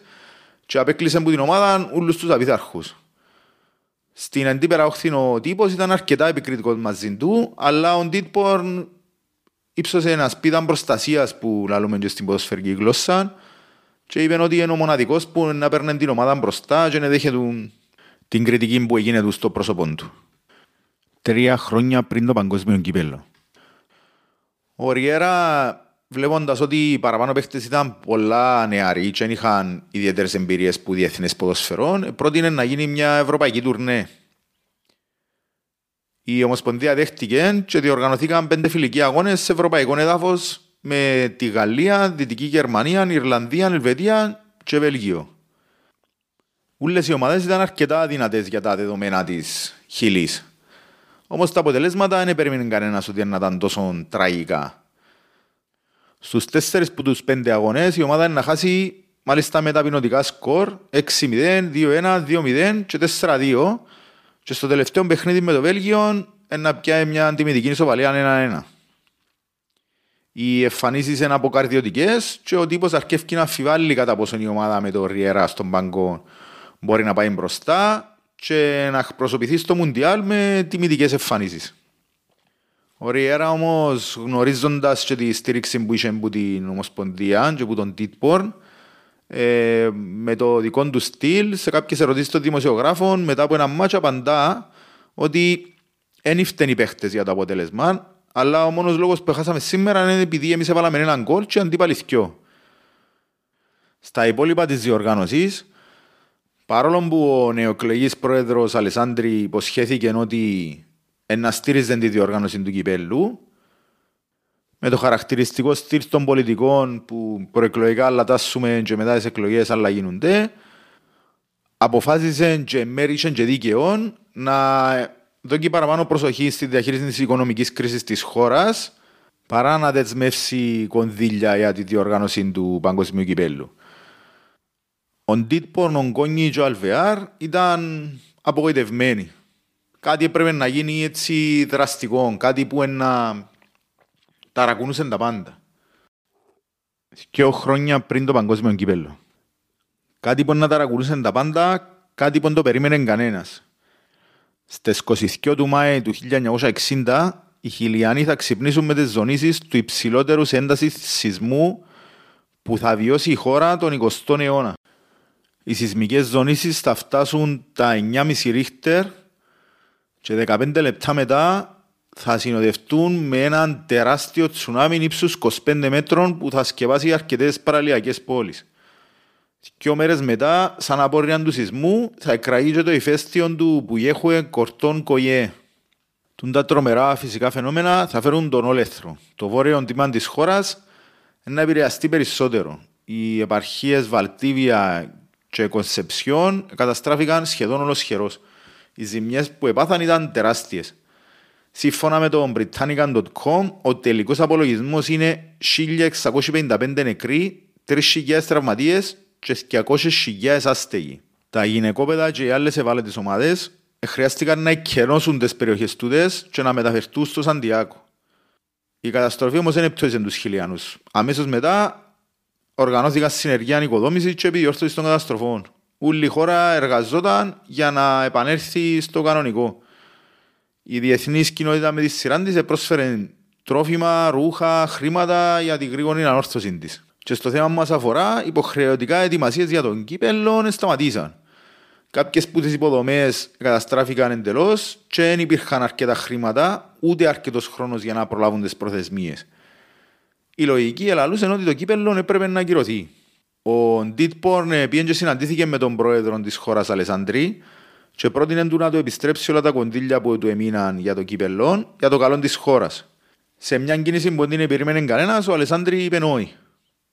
Speaker 1: και απέκλεισε από την ομάδα όλους τους απίθαρχους. Στην αντίπερα όχθη ο τύπος ήταν αρκετά επικριτικός μαζί του, αλλά ο Ντίτπορν ύψωσε ένα σπίδα προστασίας που λαλούμε και στην ποδοσφαιρική γλώσσα και είπε ότι είναι ο μοναδικός που να παίρνει την ομάδα μπροστά και να δέχεται την κριτική που έγινε του στο πρόσωπό του. Τρία χρόνια πριν το παγκόσμιο κυπέλο. Ο Ριέρα βλέποντας ότι οι παραπάνω παίχτες ήταν πολλά νεαροί και είχαν ιδιαίτερες εμπειρίες που διεθνές ποδοσφαιρών, πρότεινε να γίνει μια ευρωπαϊκή τουρνέ. Η Ομοσπονδία δέχτηκε και διοργανωθήκαν πέντε φιλικοί αγώνες σε ευρωπαϊκό έδαφος με τη Γαλλία, Δυτική Γερμανία, Ιρλανδία, Ελβετία και Βέλγιο. Όλε οι ομάδες ήταν αρκετά δυνατές για τα δεδομένα της Χιλής. Όμως τα αποτελέσματα δεν περίμενε κανένας ότι να ήταν τόσο τραγικά. Στους τέσσερις που τους πέντε αγωνές η ομάδα είναι να χάσει μάλιστα με τα ποινωτικά σκορ 6-0, 2-1, 2-0 και 4-2. Και στο τελευταίο παιχνίδι με το Βέλγιο να πιάει μια αντιμετική ισοπαλία 1-1. Οι εμφανίσεις είναι αποκαρδιωτικές και ο τύπος αρκεύει να αφιβάλλει κατά πόσο η ομάδα με το Ριέρα στον Παγκό μπορεί να πάει μπροστά και να προσωπηθεί στο Μουντιάλ με τιμητικές εμφανίσεις. Ο Ριέρα όμως γνωρίζοντας και τη στήριξη που είχε από την Ομοσπονδία και από τον Τίτπορν ε, με το δικό του στυλ σε κάποιες ερωτήσεις των δημοσιογράφων μετά από ένα μάτσο απαντά ότι δεν ήρθαν οι παίχτες για το αποτέλεσμα αλλά ο μόνος λόγος που χάσαμε σήμερα είναι επειδή εμείς έβαλαμε έναν γκολ και αντίπαλοι Στα υπόλοιπα της διοργάνωσης παρόλο που ο νεοκλεγής πρόεδρος Αλεσάνδρη υποσχέθηκε ότι να στήριζε τη διοργάνωση του κυπέλου. με το χαρακτηριστικό στυλ των πολιτικών που προεκλογικά αλλατάσσουμε και μετά τις εκλογές άλλα γίνονται, αποφάσισε και μέρισαν και δίκαιον να δώσει παραπάνω προσοχή στη διαχείριση της οικονομικής κρίσης της χώρας παρά να δεσμεύσει κονδύλια για τη διοργάνωση του παγκοσμίου κυπέλου. Ο Ντίτπορν, ο Γκόνι και ο Αλβεάρ ήταν απογοητευμένοι. Κάτι έπρεπε να γίνει έτσι δραστικό, κάτι που να ταρακούνουσαν τα πάντα. Και χρόνια πριν το παγκόσμιο κύπελο. Κάτι που να ταρακουνούσαν τα πάντα, κάτι που δεν το περίμενε κανένας. Στις 22 του Μάη του 1960, οι Χιλιανοί θα ξυπνήσουν με τις ζωνήσεις του υψηλότερου έντασης σεισμού που θα βιώσει η χώρα τον 20ο αιώνα. Οι σεισμικές ζωνήσεις θα φτάσουν τα 9,5 ρίχτερ και 15 λεπτά μετά θα συνοδευτούν με έναν τεράστιο τσουνάμι ύψους 25 μέτρων που θα σκεπάσει αρκετές παραλιακές πόλεις. Δύο μέρες μετά, σαν απόρρια του σεισμού, θα εκραγεί το ηφαίστειο του που έχουμε κορτών κοϊέ. Τούν τα τρομερά φυσικά φαινόμενα θα φέρουν τον όλεθρο. Το βόρειο τμήμα της χώρας να επηρεαστεί περισσότερο. Οι επαρχίες Βαλτίβια και Κονσεψιόν καταστράφηκαν σχεδόν ολοσχερός. Οι ζημιές που επάθαν ήταν τεράστιες. Σύμφωνα με το Britannica.com, ο τελικός απολογισμός είναι 1.655 νεκροί, 3.000 τραυματίες και 200.000 άστεγοι. Τα γυναικόπαιδα και οι άλλες ευάλωτες ομάδες χρειάστηκαν να εκκαινώσουν τις περιοχές τούτες και να μεταφερθούν στο Σαντιάκο. Η καταστροφή όμως δεν έπτωσε τους χιλιανούς. Αμέσως μετά οργανώθηκαν συνεργεία νοικοδόμηση και επιδιόρθωση των καταστροφών. Όλη η χώρα εργαζόταν για να επανέλθει στο κανονικό. Η διεθνή κοινότητα με τη σειρά της πρόσφερε τρόφιμα, ρούχα, χρήματα για την γρήγορη ανόρθωση της. Και στο θέμα μας αφορά, υποχρεωτικά ετοιμασίες για τον κύπελο σταματήσαν. Κάποιες που τις υποδομές καταστράφηκαν εντελώς και δεν υπήρχαν αρκετά χρήματα ούτε αρκετός χρόνος για να προλάβουν τις προθεσμίες. Η λογική ελαλούσε ότι το κύπελο έπρεπε να ακυρωθεί. Ο Ντίτπορν πήγε και συναντήθηκε με τον πρόεδρο της χώρας Αλεσανδρή και πρότεινε του να το επιστρέψει όλα τα κονδύλια που του έμειναν για το κύπελο για το καλό της χώρας. Σε μια κίνηση που δεν περίμενε κανένας, ο Αλεσάνδρη είπε όχι.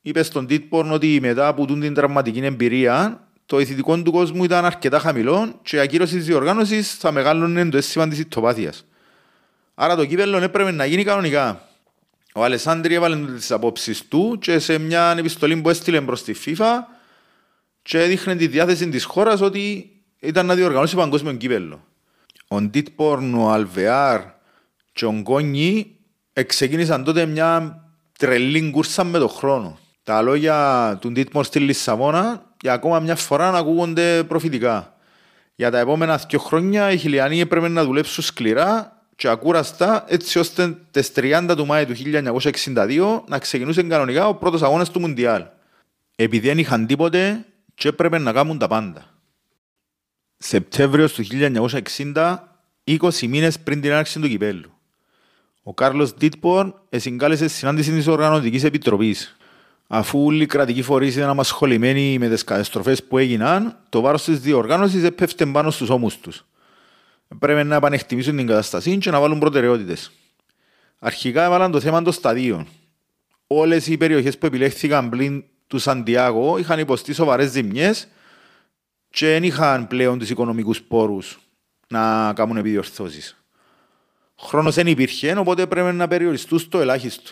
Speaker 1: Είπε στον Τίτπορν ότι μετά από την τραυματική εμπειρία, το ηθητικό του κόσμου ήταν αρκετά χαμηλό και η ακύρωση της διοργάνωσης θα μεγάλωνε το αίσθημα της ηττοπάθεια. Άρα το κύπελο έπρεπε να γίνει κανονικά. Ο Αλεσάνδρη έβαλε τις απόψεις του και σε μια επιστολή που έστειλε προ τη FIFA και έδειχνε τη διάθεση της χώρας ότι ήταν να διοργανώσει παγκόσμιο κύπελο. Ο Ντίτπορν, ο Αλβεάρ και ο Γκόνι ξεκίνησαν τότε μια τρελή κούρσα με τον χρόνο. Τα λόγια του Ντίτπορν στη Λισαβόνα για ακόμα μια φορά να ακούγονται προφητικά. Για τα επόμενα δύο χρόνια οι χιλιανοί έπρεπε να δουλέψουν σκληρά και ακούραστα έτσι ώστε τις 30 του Μάη του 1962 να ξεκινούσε κανονικά ο πρώτος αγώνας του Μουντιάλ. Επειδή δεν είχαν τίποτε και έπρεπε να κάνουν τα πάντα. Σεπτέμβριος του 1960, 20 μήνες πριν την άρξη του κυπέλου. Ο Κάρλος Ντίτπορν συγκάλεσε συνάντηση της Οργανωτικής Επιτροπής. Αφού όλοι οι κρατικοί φορείς ήταν απασχολημένοι με τις καταστροφές που έγιναν, το βάρος της διοργάνωσης έπεφτε πάνω στους ώμους τους. Πρέπει να επανεκτιμήσουν την κατάσταση και να βάλουν προτεραιότητες. Αρχικά έβαλαν το θέμα των σταδίων. Όλες οι περιοχές που επιλέχθηκαν πλην του Σαντιάγο είχαν υποστεί σοβαρές ζημιές και δεν είχαν πλέον τους οικονομικούς πόρους να κάνουν επιδιορθώσεις. Χρόνος δεν υπήρχε, οπότε πρέπει να περιοριστούν στο ελάχιστο.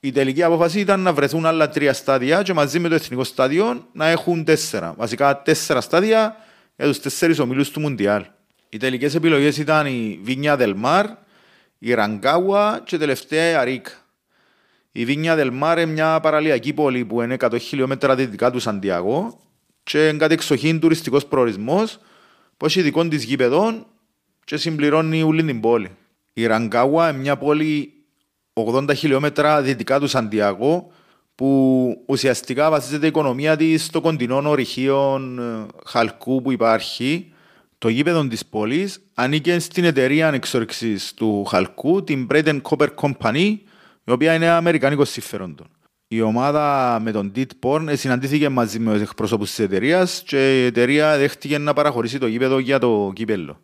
Speaker 1: Η τελική απόφαση ήταν να βρεθούν άλλα τρία στάδια και μαζί με το εθνικό στάδιο να έχουν τέσσερα. Βασικά τέσσερα στάδια για τους τέσσερις ομίλους του Μουντιάλ. Οι τελικές επιλογές ήταν η Βίνια Δελμάρ, η Ραγκάουα και τελευταία η Αρίκα. Η Βίνια Δελμάρ είναι μια παραλιακή πόλη που είναι 100 χιλιόμετρα δυτικά του Σαντιάγο και κάτι εξοχήν τουριστικός προορισμός που έχει δικό της γήπεδων και συμπληρώνει όλη την πόλη. Η Ραγκάουα είναι μια πόλη 80 χιλιόμετρα δυτικά του Σαντιάγο που ουσιαστικά βασίζεται η οικονομία της στο κοντινό ορυχείο ε, χαλκού που υπάρχει. Το γήπεδο της πόλης ανήκε στην εταιρεία εξόρυξης του χαλκού, την Braden Copper Company, η οποία είναι αμερικανικό συμφέροντο. Η ομάδα με τον Dit Porn συναντήθηκε μαζί με τους εκπροσώπους της εταιρείας και η εταιρεία δέχτηκε να παραχωρήσει το γήπεδο για το κύπελο.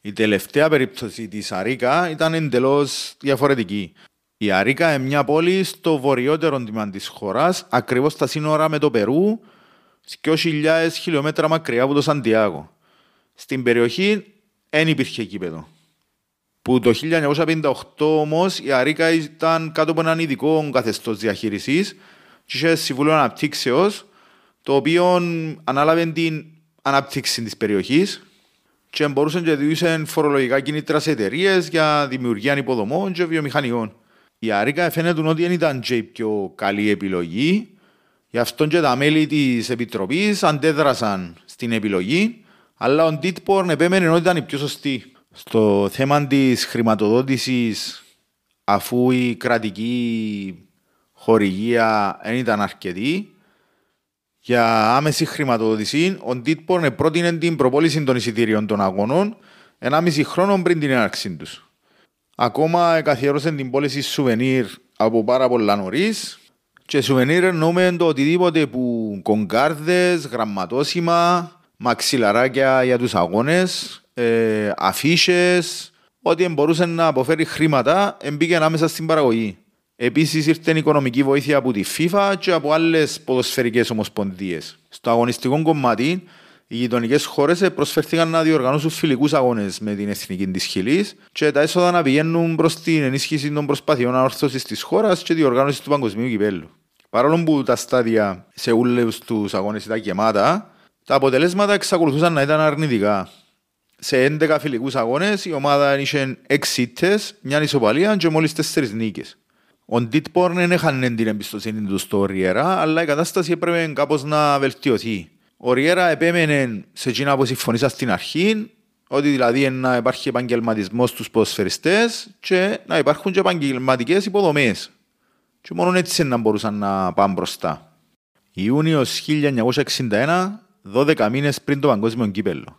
Speaker 1: Η τελευταία περίπτωση της Αρίκα ήταν εντελώς διαφορετική. Η Αρίκα είναι μια πόλη στο βορειότερο τμήμα της χώρας, ακριβώς στα σύνορα με το Περού, 2.000 χιλιόμετρα μακριά από το Σαντιάγο. Στην περιοχή δεν υπήρχε κήπεδο. Που το 1958 όμως η Αρίκα ήταν κάτω από έναν ειδικό καθεστώς διαχείρισης και είχε συμβούλιο αναπτύξεως, το οποίο ανάλαβε την ανάπτυξη της περιοχής και μπορούσε να διούσε φορολογικά κίνητρα σε εταιρείες για δημιουργία υποδομών και βιομηχανιών. Η Αρίκα φαίνεται ότι δεν ήταν και η πιο καλή επιλογή, γι' αυτό και τα μέλη της Επιτροπής αντέδρασαν στην επιλογή, αλλά ο Ντίτπορν επέμενε ότι ήταν η πιο σωστή. Στο θέμα της χρηματοδότησης, αφού η κρατική χορηγία δεν ήταν αρκετή, για άμεση χρηματοδότηση, ο Ντίτπορν πρότεινε την προπόληση των εισιτήριων των αγώνων ένα μισή χρόνο πριν την έναρξή τους. Ακόμα καθιέρωσε την πώληση σουβενίρ από πάρα πολλά νωρίς. Και σουβενίρ εννοούμε το οτιδήποτε που κογκάρδες, γραμματόσημα, μαξιλαράκια για τους αγώνες, ε, αφίσες, ό,τι μπορούσε να αποφέρει χρήματα εμπήκε ανάμεσα στην παραγωγή. Επίσης ήρθε η οικονομική βοήθεια από τη FIFA και από άλλες ποδοσφαιρικές ομοσπονδίες. Στο αγωνιστικό κομμάτι, οι γειτονικές χώρες προσφέρθηκαν να διοργανώσουν φιλικούς αγώνες με την εθνική της Χιλής και τα έσοδα να πηγαίνουν προς την ενίσχυση των προσπαθειών ανόρθωση της χώρας και διοργάνωσης του παγκοσμίου κυπέλου. Παρόλο που τα στάδια σε όλου του αγώνες ήταν γεμάτα, τα αποτελέσματα εξακολουθούσαν να ήταν αρνητικά. Σε 11 φιλικούς αγώνες η ομάδα είχε 6 ήττες, μια ισοπαλία και μόλις 4 νίκες. Ο Ντίτπορν δεν έχανε την εμπιστοσύνη του στο Ριέρα, αλλά η κατάσταση έπρεπε κάπως να βελτιωθεί. Ο Ριέρα επέμενε σε εκείνα που συμφωνήσα στην αρχή, ότι δηλαδή να υπάρχει επαγγελματισμός στους ποδοσφαιριστές και να υπάρχουν και επαγγελματικές υποδομές. Και μόνο έτσι να μπορούσαν να πάνε μπροστά. Ιούνιος 1961, 12 μήνες πριν το παγκόσμιο κύπελο.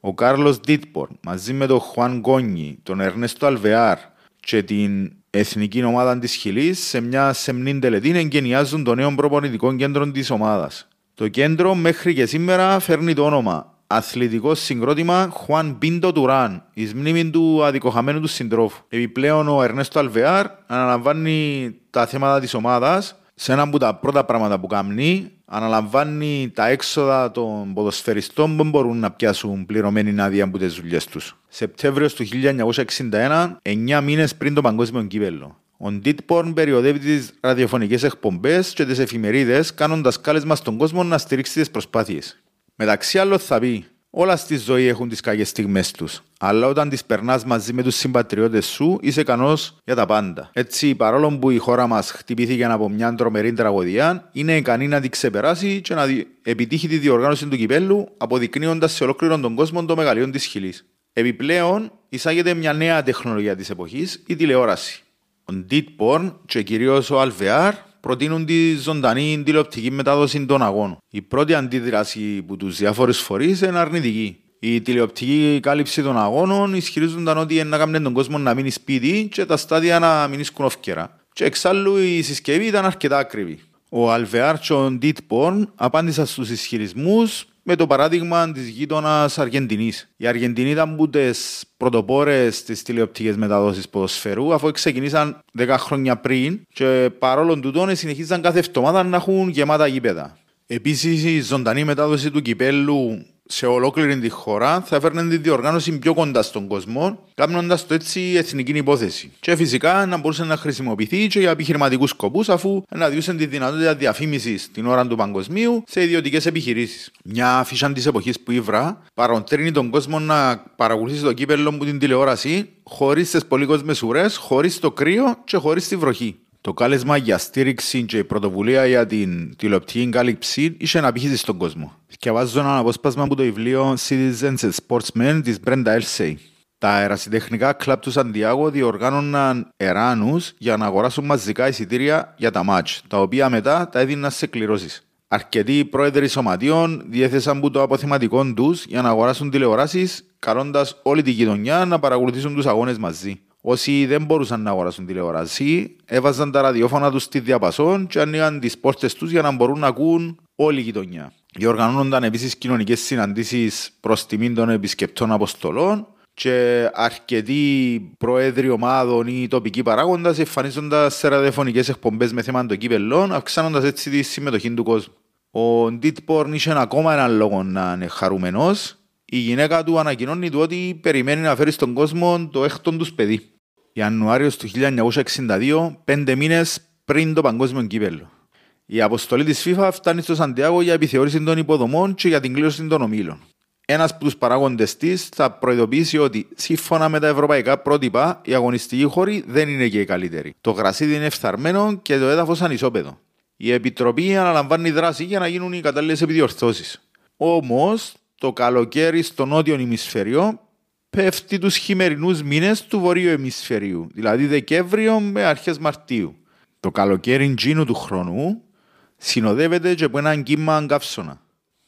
Speaker 1: Ο Κάρλος Ντίτπορν μαζί με τον Χουάν Γκόνι, τον Ερνέστο Αλβεάρ και την εθνική ομάδα της Χιλής σε μια σεμνή τελετή εγκαινιάζουν το νέο προπονητικό κέντρο της ομάδας. Το κέντρο μέχρι και σήμερα φέρνει το όνομα Αθλητικό συγκρότημα Χουάν Πίντο Τουράν, εις μνήμη του αδικοχαμένου του συντρόφου. Επιπλέον, ο Ερνέστο Αλβεάρ αναλαμβάνει τα θέματα της ομάδας σε ένα από τα πρώτα πράγματα που κάνει, αναλαμβάνει τα έξοδα των ποδοσφαιριστών που μπορούν να πιάσουν πληρωμένη άδεια από τις δουλειές τους. Σεπτέμβριος του 1961, 9 μήνες πριν το παγκόσμιο κύπελο. Ο Ντίτπορν περιοδεύει τις ραδιοφωνικές εκπομπές και τις εφημερίδες, κάνοντας κάλεσμα στον κόσμο να στηρίξει τις προσπάθειες. Μεταξύ άλλων θα πει Όλα στη ζωή έχουν τις κακές στιγμές τους. Αλλά όταν τις περνάς μαζί με τους συμπατριώτες σου, είσαι ικανός για τα πάντα. Έτσι, παρόλο που η χώρα μας χτυπήθηκε από μια τρομερή τραγωδία, είναι ικανή να την ξεπεράσει και να επιτύχει τη διοργάνωση του κυπέλου, αποδεικνύοντας σε ολόκληρο τον κόσμο το μεγαλείο της χιλής. Επιπλέον, εισάγεται μια νέα τεχνολογία της εποχής, η τηλεόραση. Ο Ντίτ Πόρν και κυρίως ο Αλβεάρ προτείνουν τη ζωντανή τηλεοπτική μετάδοση των αγώνων. Η πρώτη αντίδραση που τους διάφορου φορείς είναι αρνητική. Η τηλεοπτική κάλυψη των αγώνων ισχυρίζονταν ότι να κάνουν τον κόσμο να μείνει σπίτι και τα στάδια να μείνει σκουνόφκερα. Και εξάλλου η συσκευή ήταν αρκετά ακριβή. Ο Αλβεάρτσον Ντίτ Πόρν απάντησε στους ισχυρισμούς με το παράδειγμα της γείτονας Αργεντινής. Η Αργεντινή ήταν από τις πρωτοπόρες της τηλεοπτική μεταδόση ποδοσφαιρού, αφού ξεκινήσαν 10 χρόνια πριν και παρόλο τούτων συνεχίζαν κάθε εβδομάδα να έχουν γεμάτα γήπεδα. Επίσης, η ζωντανή μετάδοση του κυπέλου σε ολόκληρη τη χώρα θα έφερνε τη διοργάνωση πιο κοντά στον κόσμο, κάνοντας το έτσι εθνική υπόθεση. Και φυσικά να μπορούσε να χρησιμοποιηθεί και για επιχειρηματικούς σκοπούς, αφού αναδίωσε τη δυνατότητα διαφήμισης την ώρα του παγκοσμίου σε ιδιωτικές επιχειρήσεις. Μια αφήσα της εποχής που η Βρα παροτρύνει τον κόσμο να παρακολουθήσει το κύπελο μου την τηλεόραση, χωρίς τις πολύκοσμες ουρές, χωρίς το κρύο και χωρίς τη βροχή. Το κάλεσμα για στήριξη και η πρωτοβουλία για την τηλεοπτική κάλυψη είχε αναπήχηση στον κόσμο. Και βάζω ένα απόσπασμα από το βιβλίο Citizens and Sportsmen της Brenda Elsey. Τα αερασιτεχνικά κλαμπ του Σαντιάγο διοργάνωναν εράνους για να αγοράσουν μαζικά εισιτήρια για τα μάτς, τα οποία μετά τα έδιναν σε κληρώσεις. Αρκετοί πρόεδροι σωματείων διέθεσαν που το αποθεματικό τους για να αγοράσουν τηλεοράσεις, καλώντας όλη τη γειτονιά να παρακολουθήσουν τους αγώνες μαζί. Όσοι δεν μπορούσαν να αγοράσουν τηλεόραση, έβαζαν τα ραδιόφωνα τους στη διαπασόν και ανοίγαν τις πόρτες τους για να μπορούν να ακούν όλη η γειτονιά. Διοργανώνονταν επίσης κοινωνικές συναντήσεις προς τιμήν των επισκεπτών αποστολών και αρκετοί πρόεδροι ομάδων ή τοπικοί παράγοντα εμφανίζοντας σε ραδιοφωνικές εκπομπές με θέμα των κύπελων, αυξάνοντας έτσι τη συμμετοχή του κόσμου. Ο Ντίτπορν είχε ακόμα έναν λόγο να είναι χαρούμενος. Η γυναίκα του ανακοινώνει του ότι περιμένει να φέρει στον κόσμο το έκτον τους παιδί. Ιανουάριο του 1962, πέντε μήνες πριν το παγκόσμιο κύπελο. Η αποστολή της FIFA φτάνει στο Σαντιάγο για επιθεώρηση των υποδομών και για την κλήρωση των ομίλων. Ένας από τους παράγοντες της θα προειδοποιήσει ότι σύμφωνα με τα ευρωπαϊκά πρότυπα, η αγωνιστική χώρη δεν είναι και η καλύτερη. Το γρασίδι είναι φθαρμένο και το έδαφος ανισόπεδο. Η Επιτροπή αναλαμβάνει δράση για να γίνουν οι κατάλληλες επιδιορθώσεις. Όμως, το καλοκαίρι στο νότιο ημισφαίριο πέφτει τους χειμερινούς μήνες του βορείου ημισφαιρίου, δηλαδή Δεκέμβριο με αρχές Μαρτίου. Το καλοκαίρι τζίνου του χρόνου συνοδεύεται και από έναν κύμα καύσωνα.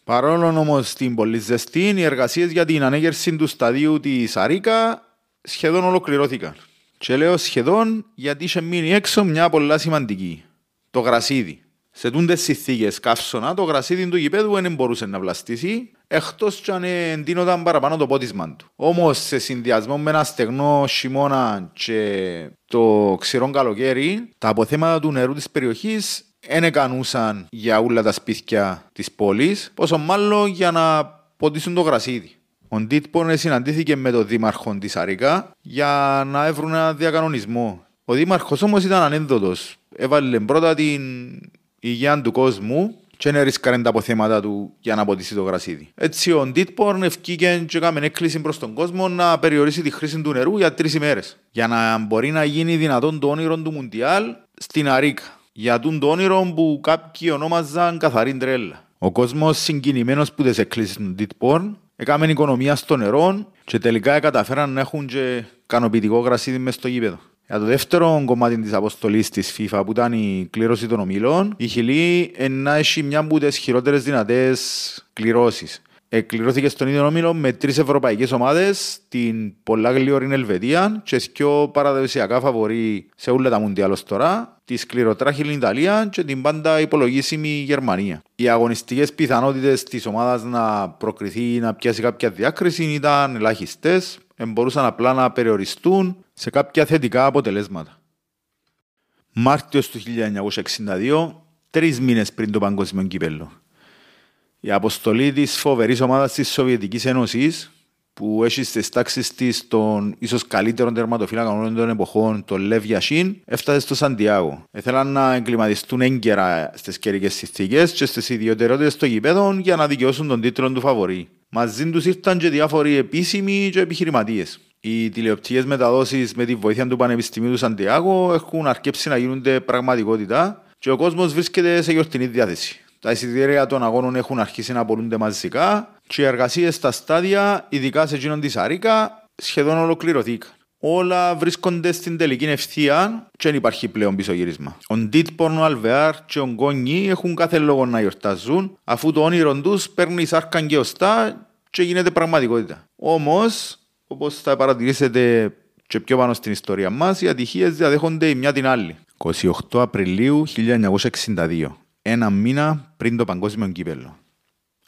Speaker 1: Παρόλο όμως την πολύ ζεστή, οι εργασίες για την ανέγερση του σταδίου της Αρίκα σχεδόν ολοκληρώθηκαν. Και λέω σχεδόν γιατί είχε μείνει έξω μια πολλά σημαντική. Το γρασίδι. Σε τούντες συνθήκες καύσωνα, το γρασίδι του γηπέδου δεν μπορούσε να βλαστήσει, εκτός κι αν εντείνονταν παραπάνω το πότισμά του. Όμως, σε συνδυασμό με ένα στεγνό χειμώνα και το ξηρό καλοκαίρι, τα αποθέματα του νερού της περιοχής δεν έκανούσαν για όλα τα σπίτια της πόλης, πόσο μάλλον για να ποτίσουν το γρασίδι. Ο Ντίτπον συναντήθηκε με τον δήμαρχο της Αρικα για να έβρουν ένα διακανονισμό. Ο δήμαρχος όμως ήταν ανένδοτος. Έβαλε πρώτα την υγεία του κόσμου και δεν ρίσκαρε τα αποθέματα του για να ποτίσει το γρασίδι. Έτσι ο Ντίτπορν ευκήκε και έκαμε έκκληση προς τον κόσμο να περιορίσει τη χρήση του νερού για τρεις ημέρες. Για να μπορεί να γίνει δυνατόν το όνειρο του Μουντιάλ στην Αρίκα για τον το όνειρο που κάποιοι ονόμαζαν καθαρή τρέλα. Ο κόσμος συγκινημένος που τις εκκλήσεις του Ditporn έκαμε οικονομία στο νερό και τελικά καταφέραν να έχουν και κανοποιητικό γρασίδι μέσα στο γήπεδο. Για το δεύτερο κομμάτι της αποστολής της FIFA που ήταν η κλήρωση των ομιλών, η Χιλή να έχει μια από τις χειρότερες δυνατές κληρώσεις. Εκκληρώθηκε στον ίδιο όμιλο με τρεις ευρωπαϊκές ομάδες, την πολλά γλυόρη Ελβετία και πιο παραδοσιακά φαβορή σε όλα τα μουντιάλ τώρα, τη σκληροτράχηλη Ιταλία και την πάντα υπολογίσιμη Γερμανία. Οι αγωνιστικές πιθανότητες της ομάδας να προκριθεί ή να πιάσει κάποια διάκριση ήταν ελάχιστες, μπορούσαν απλά να περιοριστούν σε κάποια θετικά αποτελέσματα. Μάρτιος του 1962, τρεις μήνες πριν το Παγκόσμιο Κύπελο. Η αποστολή της φοβερής ομάδας της Σοβιετικής Ένωσης, που έχει στις τάξεις της τον ίσως καλύτερο τερματοφύλακα όλων των εποχών, τον Λεύ Γιασίν, έφτασε στο Σαντιάγο. Ήθελαν να εγκληματιστούν έγκαιρα στις καιρικές συνθήκες και στις ιδιαιτερότητε των γηπέδων για να δικαιώσουν τον τίτλο του φαβορή. Μαζί τους ήρθαν και διάφοροι επίσημοι και επιχειρηματίες. Οι τηλεοπτικές μεταδόσεις με τη βοήθεια του Πανεπιστημίου του Σαντιάγο έχουν αρκέψει να γίνονται πραγματικότητα και ο κόσμος βρίσκεται σε γιορτινή διάθεση. Τα εισιτήρια των αγώνων έχουν αρχίσει να απολούνται μαζικά και οι εργασίες στα στάδια, ειδικά σε εκείνον της Αρίκα, σχεδόν ολοκληρωθήκαν. Όλα βρίσκονται στην τελική ευθεία και δεν υπάρχει πλέον πίσω γύρισμα. Ο Ντίτπορν, ο Αλβεάρ και ο Γκόνι έχουν κάθε λόγο να γιορτάζουν, αφού το όνειρο τους παίρνει σάρκα και οστά και γίνεται πραγματικότητα. Όμως, όπως θα παρατηρήσετε και πιο πάνω στην ιστορία μας, οι ατυχίες διαδέχονται η μια την άλλη. 28 Απριλίου 1962 ένα μήνα πριν το παγκόσμιο κύπελο.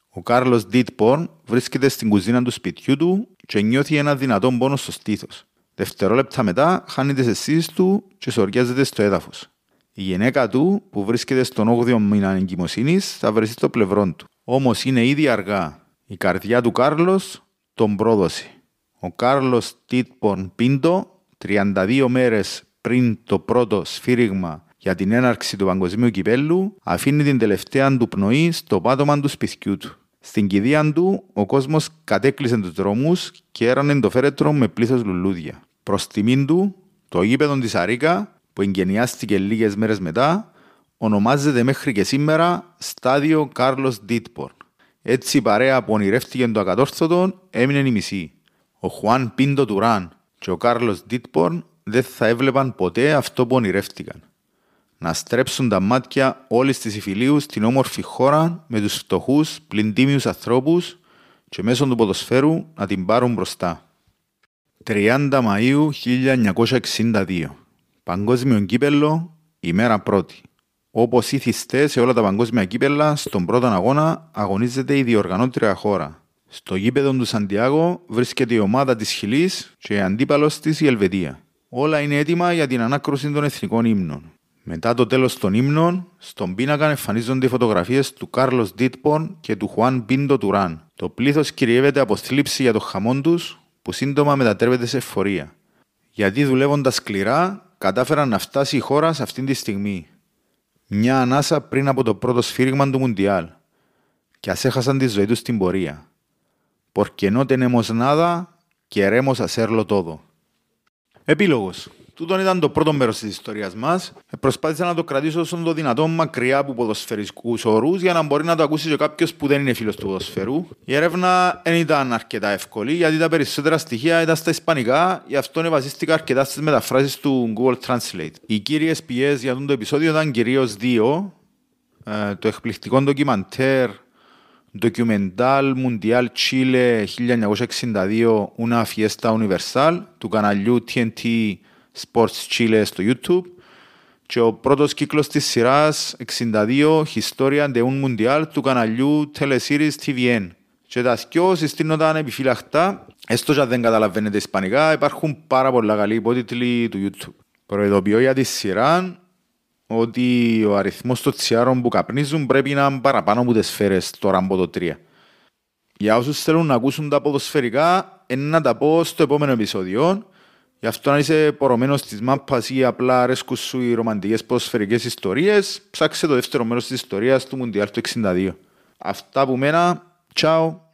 Speaker 1: Ο Κάρλος Ντίτπορν βρίσκεται στην κουζίνα του σπιτιού του και νιώθει ένα δυνατό πόνο στο στήθος. Δευτερόλεπτα μετά χάνει τι αισθήσει του και σοριάζεται στο έδαφος. Η γυναίκα του, που βρίσκεται στον 8ο μήνα εγκυμοσύνης, θα βρεθεί στο πλευρό του. Όμως είναι ήδη αργά. Η καρδιά του Κάρλος τον πρόδωσε. Ο Κάρλος Ντίτπορν Πίντο, 32 μέρες πριν το πρώτο σφύριγμα για την έναρξη του παγκοσμίου κυπέλου αφήνει την τελευταία του πνοή στο πάτωμα του σπιτιού του. Στην κηδεία του, ο κόσμος κατέκλυσε τους δρόμους και έρανε το φέρετρο με πλήθος λουλούδια. Προς τιμήν του, το γήπεδο της Αρίκα, που εγκαινιάστηκε λίγες μέρες μετά, ονομάζεται μέχρι και σήμερα Στάδιο Κάρλος Ντίτπορν. Έτσι η παρέα που ονειρεύτηκε το ακατόρθωτο έμεινε η μισή. Ο Χουάν Πίντο Τουράν και ο Κάρλος Ντίτπορν δεν θα έβλεπαν ποτέ αυτό που ονειρεύτηκαν να στρέψουν τα μάτια όλη τη υφηλίους στην όμορφη χώρα με τους φτωχούς, πλυντήμιους ανθρώπους και μέσω του ποδοσφαίρου να την πάρουν μπροστά. 30 Μαΐου 1962 Παγκόσμιο κύπελο, ημέρα πρώτη. Όπως ήθιστε σε όλα τα παγκόσμια κύπελα, στον πρώτο αγώνα αγωνίζεται η διοργανώτρια χώρα. Στο γήπεδο του Σαντιάγο βρίσκεται η ομάδα της Χιλής και η αντίπαλος της η Ελβετία. Όλα είναι έτοιμα για την ανάκρουση των εθνικών ύμνων. Μετά το τέλος των ύμνων, στον πίνακα εμφανίζονται οι φωτογραφίες του Κάρλος Ντίτπον και του Χουάν Πίντο Τουράν. Το πλήθος κυριεύεται από θλίψη για το χαμόν τους, που σύντομα μετατρέπεται σε εφορία. Γιατί δουλεύοντας σκληρά, κατάφεραν να φτάσει η χώρα σε αυτήν τη στιγμή. Μια ανάσα πριν από το πρώτο σφύριγμα του Μουντιάλ. Και ας έχασαν τη ζωή τους στην πορεία. Porque no tenemos nada, queremos hacerlo todo. Επίλογος. Τούτο ήταν το πρώτο μέρο τη ιστορία μα. Προσπάθησα να το κρατήσω όσο το δυνατόν μακριά από ποδοσφαιρικού όρου για να μπορεί να το ακούσει και κάποιο που δεν είναι φίλο του ποδοσφαιρού. Η έρευνα δεν ήταν αρκετά εύκολη γιατί τα περισσότερα στοιχεία ήταν στα Ισπανικά, γι' αυτό βασίστηκα αρκετά στι μεταφράσει του Google Translate. Οι κύριε πιέ για αυτό το επεισόδιο ήταν κυρίω δύο. Ε, το εκπληκτικό ντοκιμαντέρ Documental Mundial Chile 1962 Una Fiesta Universal του καναλιού TNT Sports Chile στο YouTube και ο πρώτος κύκλος της σειράς 62 Historia de un Mundial του καναλιού Teleseries TVN. Και τα δυο συστήνονταν επιφυλαχτά, έστω και αν δεν καταλαβαίνετε ισπανικά, υπάρχουν πάρα πολλά καλοί υπότιτλοι του YouTube. Προειδοποιώ για τη σειρά ότι ο αριθμός των τσιάρων που καπνίζουν πρέπει να είναι παραπάνω από τις σφαίρες τώρα από το 3. Για όσους θέλουν να ακούσουν τα ποδοσφαιρικά, είναι να τα πω στο επόμενο επεισόδιο. Γι' αυτό αν είσαι πορωμένος της μάπας ή απλά αρέσκουν σου οι ρομαντικές ποδοσφαιρικές ιστορίες, ψάξε το δεύτερο μέρος της ιστορίας του Μουντιάλ του 62. Αυτά που μένα, ciao!